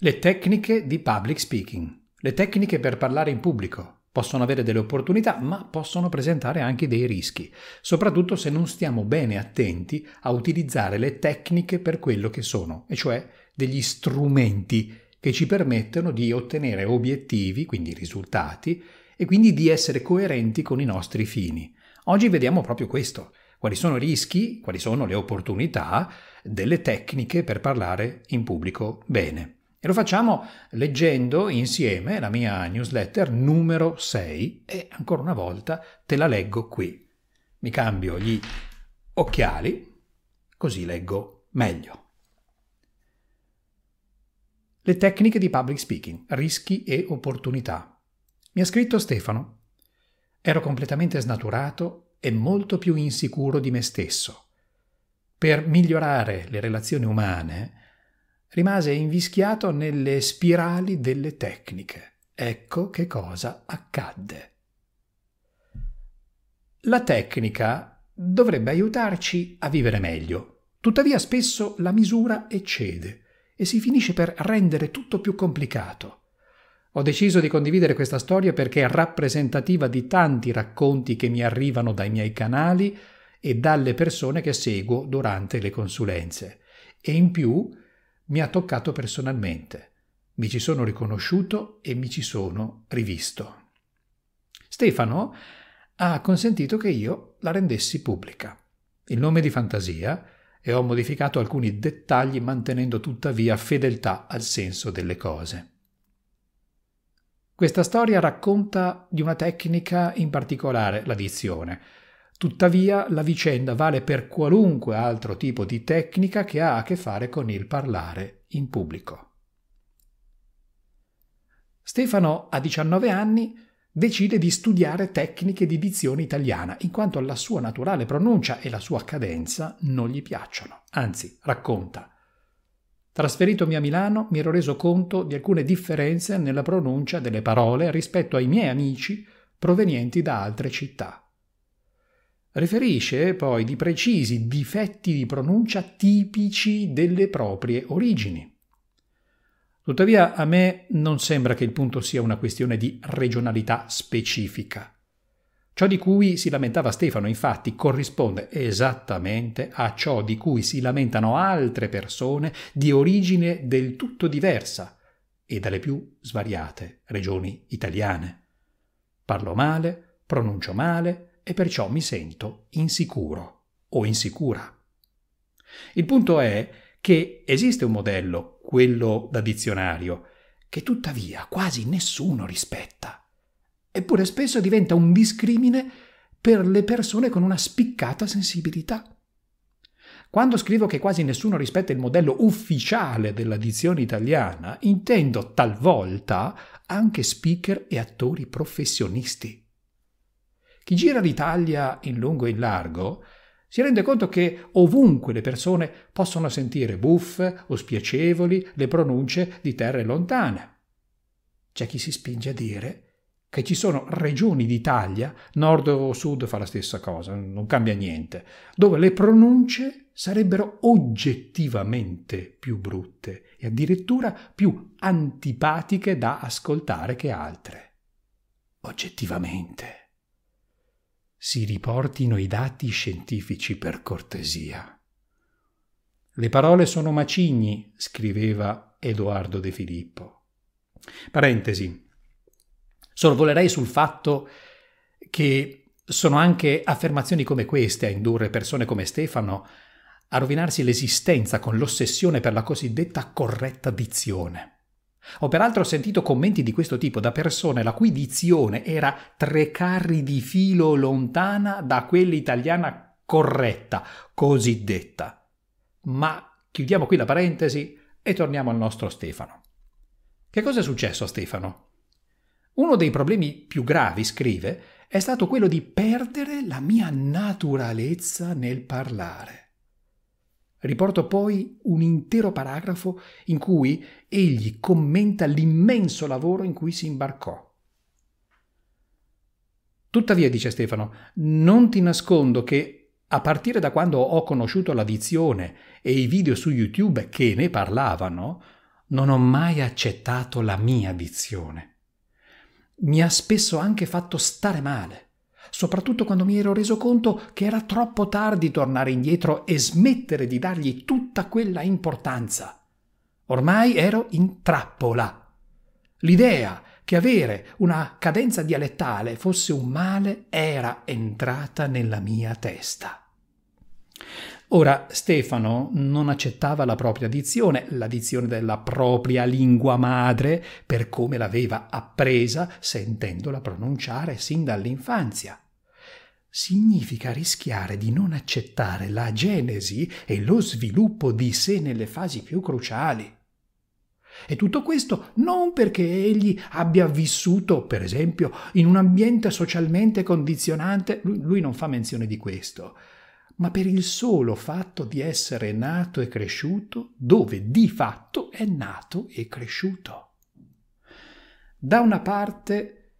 Le tecniche di public speaking, le tecniche per parlare in pubblico, possono avere delle opportunità, ma possono presentare anche dei rischi, soprattutto se non stiamo bene attenti a utilizzare le tecniche per quello che sono, e cioè degli strumenti che ci permettono di ottenere obiettivi, quindi risultati, e quindi di essere coerenti con i nostri fini. Oggi vediamo proprio questo, quali sono i rischi, quali sono le opportunità delle tecniche per parlare in pubblico bene. E lo facciamo leggendo insieme la mia newsletter numero 6 e ancora una volta te la leggo qui. Mi cambio gli occhiali, così leggo meglio. Le tecniche di public speaking, rischi e opportunità. Mi ha scritto Stefano. Ero completamente snaturato e molto più insicuro di me stesso. Per migliorare le relazioni umane, rimase invischiato nelle spirali delle tecniche. Ecco che cosa accadde. La tecnica dovrebbe aiutarci a vivere meglio, tuttavia spesso la misura eccede e si finisce per rendere tutto più complicato. Ho deciso di condividere questa storia perché è rappresentativa di tanti racconti che mi arrivano dai miei canali e dalle persone che seguo durante le consulenze. E in più mi ha toccato personalmente. Mi ci sono riconosciuto e mi ci sono rivisto. Stefano ha consentito che io la rendessi pubblica. Il nome di fantasia e ho modificato alcuni dettagli mantenendo tuttavia fedeltà al senso delle cose. Questa storia racconta di una tecnica in particolare, la dizione, Tuttavia la vicenda vale per qualunque altro tipo di tecnica che ha a che fare con il parlare in pubblico. Stefano, a 19 anni, decide di studiare tecniche di dizione italiana, in quanto la sua naturale pronuncia e la sua cadenza non gli piacciono. Anzi, racconta. Trasferitomi a Milano mi ero reso conto di alcune differenze nella pronuncia delle parole rispetto ai miei amici provenienti da altre città. Riferisce poi di precisi difetti di pronuncia tipici delle proprie origini. Tuttavia a me non sembra che il punto sia una questione di regionalità specifica. Ciò di cui si lamentava Stefano, infatti, corrisponde esattamente a ciò di cui si lamentano altre persone di origine del tutto diversa e dalle più svariate regioni italiane. Parlo male, pronuncio male, e perciò mi sento insicuro o insicura. Il punto è che esiste un modello, quello da dizionario, che tuttavia quasi nessuno rispetta. Eppure spesso diventa un discrimine per le persone con una spiccata sensibilità. Quando scrivo che quasi nessuno rispetta il modello ufficiale della dizione italiana, intendo talvolta anche speaker e attori professionisti. Chi gira l'Italia in lungo e in largo si rende conto che ovunque le persone possono sentire buffe o spiacevoli le pronunce di terre lontane. C'è chi si spinge a dire che ci sono regioni d'Italia, nord o sud fa la stessa cosa, non cambia niente, dove le pronunce sarebbero oggettivamente più brutte e addirittura più antipatiche da ascoltare che altre. Oggettivamente si riportino i dati scientifici per cortesia. Le parole sono macigni, scriveva Edoardo De Filippo. Parentesi. Sorvolerei sul fatto che sono anche affermazioni come queste a indurre persone come Stefano a rovinarsi l'esistenza con l'ossessione per la cosiddetta corretta dizione. Ho peraltro sentito commenti di questo tipo da persone la cui dizione era tre carri di filo lontana da quella italiana corretta, cosiddetta. Ma chiudiamo qui la parentesi e torniamo al nostro Stefano. Che cosa è successo a Stefano? Uno dei problemi più gravi, scrive, è stato quello di perdere la mia naturalezza nel parlare. Riporto poi un intero paragrafo in cui egli commenta l'immenso lavoro in cui si imbarcò. Tuttavia, dice Stefano, non ti nascondo che a partire da quando ho conosciuto la dizione e i video su YouTube che ne parlavano, non ho mai accettato la mia dizione. Mi ha spesso anche fatto stare male, soprattutto quando mi ero reso conto che era troppo tardi tornare indietro e smettere di dargli tutta quella importanza. Ormai ero in trappola. L'idea che avere una cadenza dialettale fosse un male era entrata nella mia testa. Ora Stefano non accettava la propria dizione, la dizione della propria lingua madre, per come l'aveva appresa sentendola pronunciare sin dall'infanzia. Significa rischiare di non accettare la genesi e lo sviluppo di sé nelle fasi più cruciali. E tutto questo non perché egli abbia vissuto, per esempio, in un ambiente socialmente condizionante, lui, non fa menzione di questo, ma per il solo fatto di essere nato e cresciuto dove di fatto è nato e cresciuto. Da una parte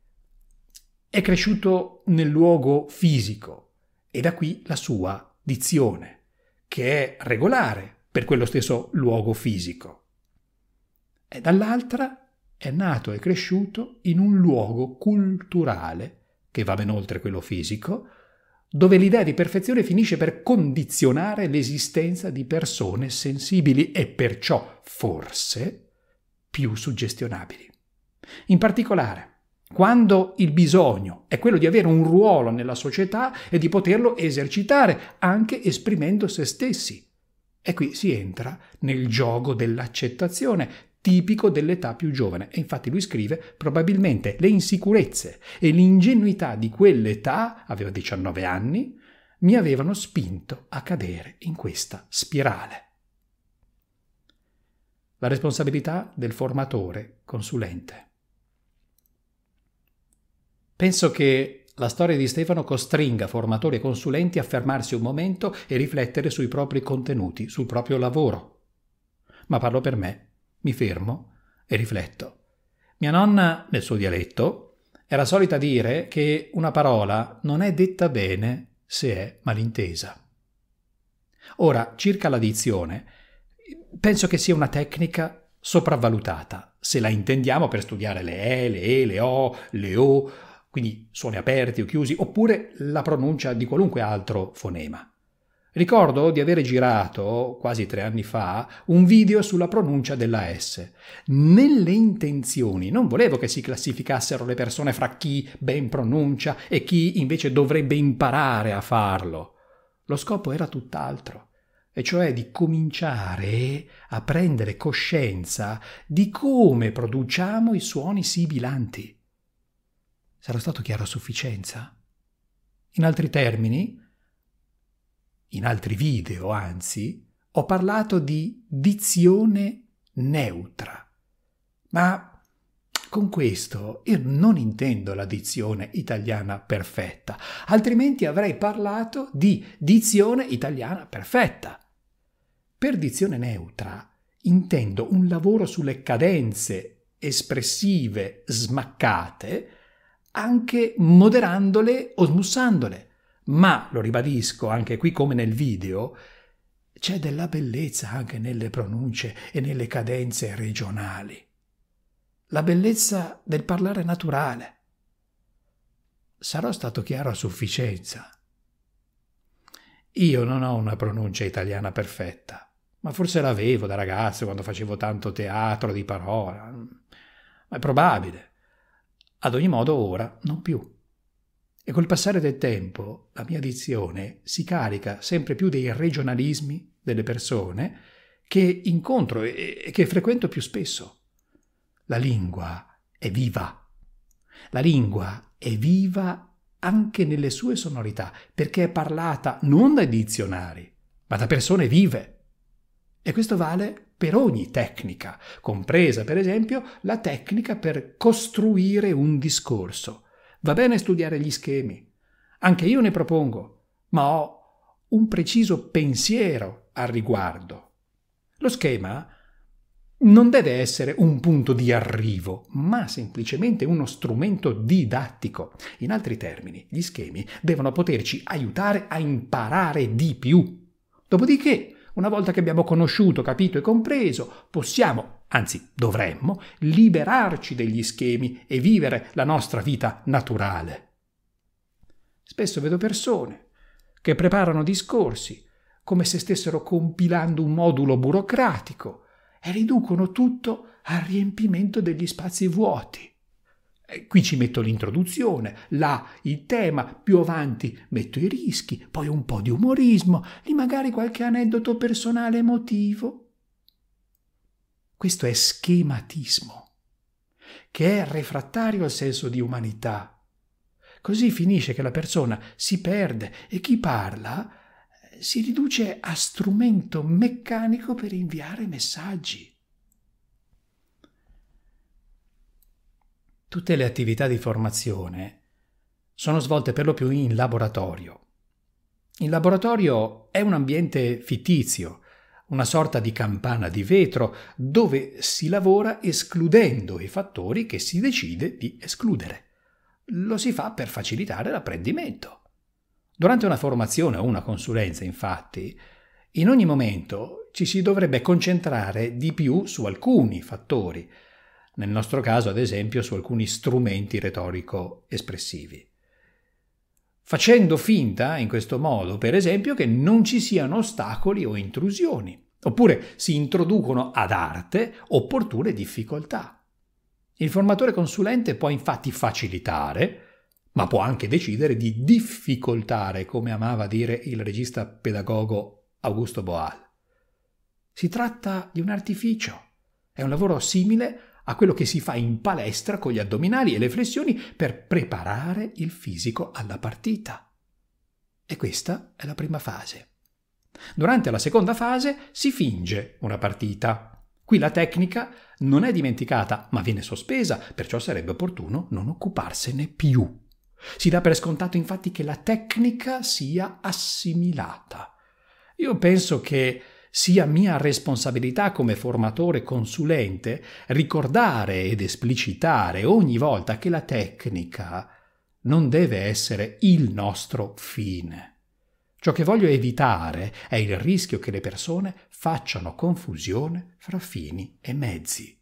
è cresciuto nel luogo fisico e da qui la sua dizione, che è regolare per quello stesso luogo fisico. E dall'altra è nato e cresciuto in un luogo culturale, che va ben oltre quello fisico, dove l'idea di perfezione finisce per condizionare l'esistenza di persone sensibili e perciò forse più suggestionabili. In particolare, quando il bisogno è quello di avere un ruolo nella società e di poterlo esercitare anche esprimendo se stessi. E qui si entra nel gioco dell'accettazione, tipico dell'età più giovane. E infatti lui scrive probabilmente le insicurezze e l'ingenuità di quell'età, aveva 19 anni, mi avevano spinto a cadere in questa spirale. La responsabilità del formatore consulente. Penso che la storia di Stefano costringa formatori e consulenti a fermarsi un momento e riflettere sui propri contenuti, sul proprio lavoro. Ma parlo per me mi fermo e rifletto. Mia nonna, nel suo dialetto, era solita dire che una parola non è detta bene se è malintesa. Ora, circa la dizione, penso che sia una tecnica sopravvalutata, se la intendiamo per studiare le E, le E, le O, le O, quindi suoni aperti o chiusi, oppure la pronuncia di qualunque altro fonema. Ricordo di avere girato, quasi tre anni fa, un video sulla pronuncia della S. Nelle intenzioni non volevo che si classificassero le persone fra chi ben pronuncia e chi invece dovrebbe imparare a farlo. Lo scopo era tutt'altro, e cioè di cominciare a prendere coscienza di come produciamo i suoni sibilanti. Sarà stato chiaro a sufficienza? In altri termini, in altri video anzi, ho parlato di dizione neutra. Ma con questo io non intendo la dizione italiana perfetta, altrimenti avrei parlato di dizione italiana perfetta. Per dizione neutra intendo un lavoro sulle cadenze espressive smaccate, anche moderandole o smussandole ma, lo ribadisco anche qui come nel video, c'è della bellezza anche nelle pronunce e nelle cadenze regionali. La bellezza del parlare naturale. Sarò stato chiaro a sufficienza. Io non ho una pronuncia italiana perfetta, ma forse l'avevo da ragazzo quando facevo tanto teatro di parola. Ma è probabile. Ad ogni modo ora non più. E col passare del tempo la mia dizione si carica sempre più dei regionalismi delle persone che incontro e che frequento più spesso. La lingua è viva. La lingua è viva anche nelle sue sonorità, perché è parlata non dai dizionari, ma da persone vive. E questo vale per ogni tecnica, compresa per esempio la tecnica per costruire un discorso Va bene studiare gli schemi. Anche io ne propongo, ma ho un preciso pensiero al riguardo. Lo schema non deve essere un punto di arrivo, ma semplicemente uno strumento didattico. In altri termini, gli schemi devono poterci aiutare a imparare di più. Dopodiché, una volta che abbiamo conosciuto, capito e compreso, possiamo anzi dovremmo, liberarci degli schemi e vivere la nostra vita naturale. Spesso vedo persone che preparano discorsi come se stessero compilando un modulo burocratico e riducono tutto al riempimento degli spazi vuoti. Qui ci metto l'introduzione, là il tema, più avanti metto i rischi, poi un po' di umorismo, lì magari qualche aneddoto personale emotivo. Questo è schematismo, che è refrattario al senso di umanità Così finisce che la persona si perde e chi parla eh, si riduce a strumento meccanico per inviare messaggi. Tutte le attività di formazione sono svolte per lo più in laboratorio. Il laboratorio è un ambiente fittizio, una sorta di campana di vetro dove si lavora escludendo i fattori che si decide di escludere lo si fa per facilitare l'apprendimento. Durante una formazione o una consulenza, infatti, in ogni momento ci si dovrebbe concentrare di più su alcuni fattori, nel nostro caso ad esempio su alcuni strumenti retorico-espressivi. Facendo finta, in questo modo, per esempio, che non ci siano ostacoli o intrusioni, oppure si introducono ad arte opportune difficoltà. Il formatore consulente può infatti facilitare, ma può anche decidere di difficoltare, come amava dire il regista pedagogo Augusto Boal. Si tratta di un artificio, è un lavoro simile a quello che si fa in palestra con gli addominali e le flessioni per preparare il fisico alla partita. E questa è la prima fase. Durante la seconda fase si finge una partita. Qui la tecnica non è dimenticata, ma viene sospesa, perciò sarebbe opportuno non occuparsene più. Si dà per scontato infatti che la tecnica sia assimilata. Io penso che sia mia responsabilità come formatore consulente ricordare ed esplicitare ogni volta che la tecnica non deve essere il nostro fine. Ciò che voglio evitare è il rischio che le persone facciano confusione fra fini e mezzi.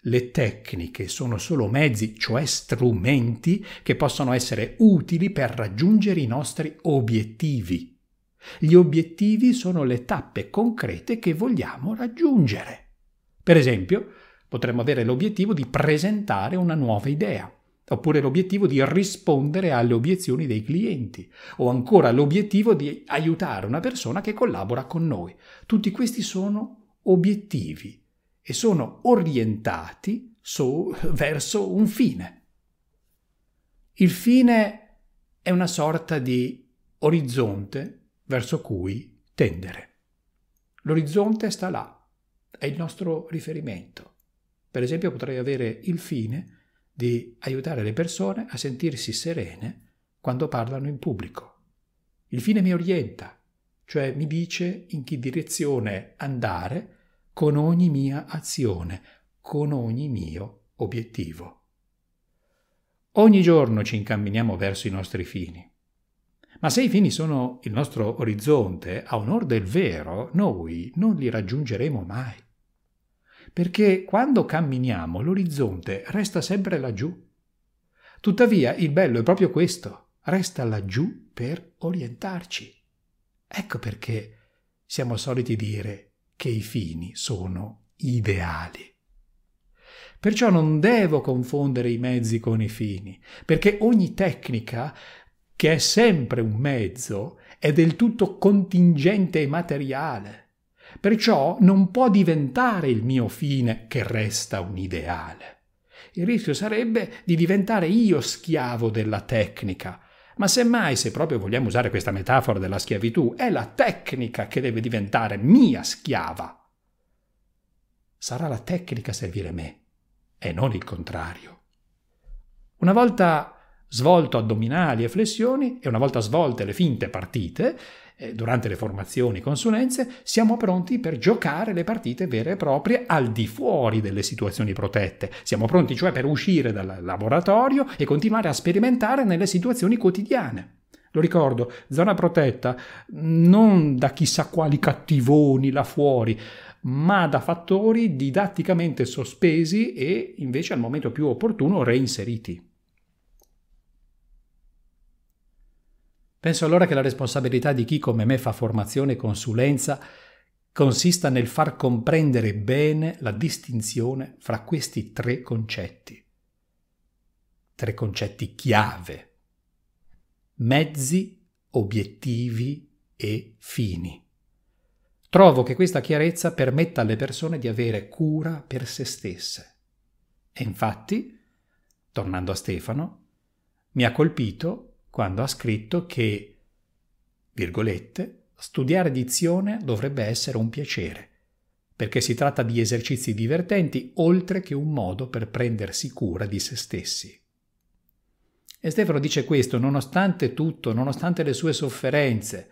Le tecniche sono solo mezzi, cioè strumenti, che possono essere utili per raggiungere i nostri obiettivi. Gli obiettivi sono le tappe concrete che vogliamo raggiungere. Per esempio, potremmo avere l'obiettivo di presentare una nuova idea oppure l'obiettivo di rispondere alle obiezioni dei clienti, o ancora l'obiettivo di aiutare una persona che collabora con noi. Tutti questi sono obiettivi e sono orientati su, verso un fine. Il fine è una sorta di orizzonte verso cui tendere. L'orizzonte sta là, è il nostro riferimento. Per esempio potrei avere il fine di aiutare le persone a sentirsi serene quando parlano in pubblico. Il fine mi orienta, cioè mi dice in che direzione andare con ogni mia azione, con ogni mio obiettivo. Ogni giorno ci incamminiamo verso i nostri fini. Ma se i fini sono il nostro orizzonte, a onor del vero, noi non li raggiungeremo mai perché quando camminiamo l'orizzonte resta sempre laggiù. Tuttavia il bello è proprio questo, resta laggiù per orientarci. Ecco perché siamo soliti dire che i fini sono ideali. Perciò non devo confondere i mezzi con i fini, perché ogni tecnica, che è sempre un mezzo, è del tutto contingente e materiale. Perciò non può diventare il mio fine che resta un ideale. Il rischio sarebbe di diventare io schiavo della tecnica. Ma semmai, se proprio vogliamo usare questa metafora della schiavitù, è la tecnica che deve diventare mia schiava. Sarà la tecnica a servire me e non il contrario. Una volta svolto addominali e flessioni e una volta svolte le finte partite, eh, durante le formazioni e consulenze, siamo pronti per giocare le partite vere e proprie al di fuori delle situazioni protette. Siamo pronti cioè per uscire dal laboratorio e continuare a sperimentare nelle situazioni quotidiane. Lo ricordo, zona protetta non da chissà quali cattivoni là fuori, ma da fattori didatticamente sospesi e invece al momento più opportuno reinseriti. Penso allora che la responsabilità di chi come me fa formazione e consulenza consista nel far comprendere bene la distinzione fra questi tre concetti. Tre concetti chiave. Mezzi, obiettivi e fini. Trovo che questa chiarezza permetta alle persone di avere cura per se stesse. E infatti, tornando a Stefano, mi ha colpito quando ha scritto che, virgolette, Studiare dizione dovrebbe essere un piacere, perché si tratta di esercizi divertenti oltre che un modo per prendersi cura di se stessi. E Stefano dice questo nonostante tutto, nonostante le sue sofferenze,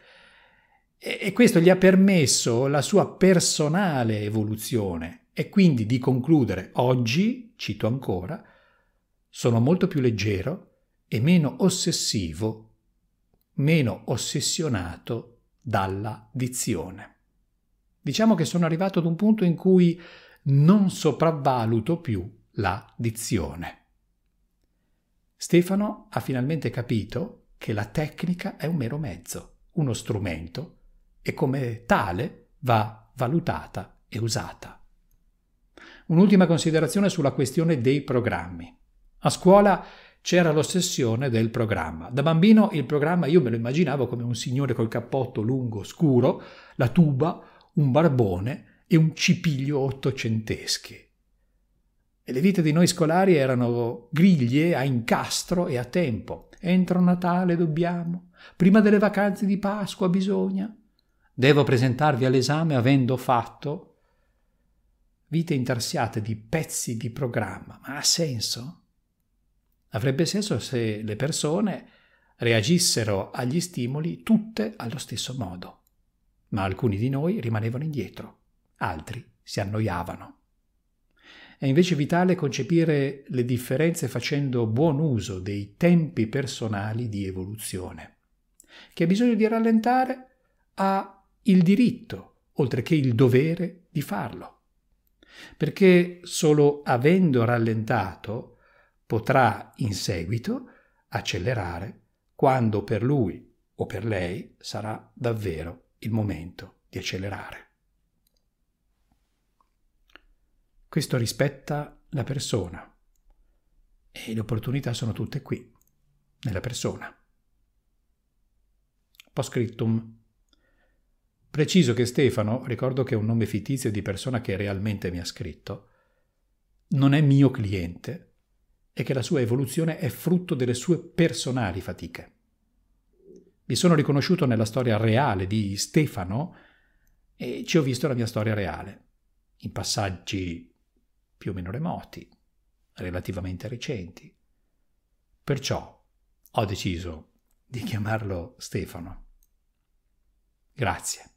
e questo gli ha permesso la sua personale evoluzione e quindi di concludere oggi, cito ancora, sono molto più leggero e meno ossessivo, meno ossessionato dalla dizione. Diciamo che sono arrivato ad un punto in cui non sopravvaluto più la dizione. Stefano ha finalmente capito che la tecnica è un mero mezzo, uno strumento, e come tale va valutata e usata. Un'ultima considerazione sulla questione dei programmi. A scuola c'era l'ossessione del programma. Da bambino il programma io me lo immaginavo come un signore col cappotto lungo, scuro, la tuba, un barbone e un cipiglio ottocenteschi. E le vite di noi scolari erano griglie a incastro e a tempo. Entro Natale dobbiamo, prima delle vacanze di Pasqua bisogna. Devo presentarvi all'esame avendo fatto vite intarsiate di pezzi di programma. Ma ha senso? Avrebbe senso se le persone reagissero agli stimoli tutte allo stesso modo. Ma alcuni di noi rimanevano indietro, altri si annoiavano. È invece vitale concepire le differenze facendo buon uso dei tempi personali di evoluzione. Chi ha bisogno di rallentare ha il diritto, oltre che il dovere, di farlo. Perché solo avendo rallentato potrà in seguito accelerare quando per lui o per lei sarà davvero il momento di accelerare. Questo rispetta la persona e le opportunità sono tutte qui, nella persona. Postscriptum. Preciso che Stefano, ricordo che è un nome fittizio di persona che realmente mi ha scritto, non è mio cliente, e che la sua evoluzione è frutto delle sue personali fatiche. Mi sono riconosciuto nella storia reale di Stefano e ci ho visto la mia storia reale, in passaggi più o meno remoti, relativamente recenti. Perciò ho deciso di chiamarlo Stefano. Grazie.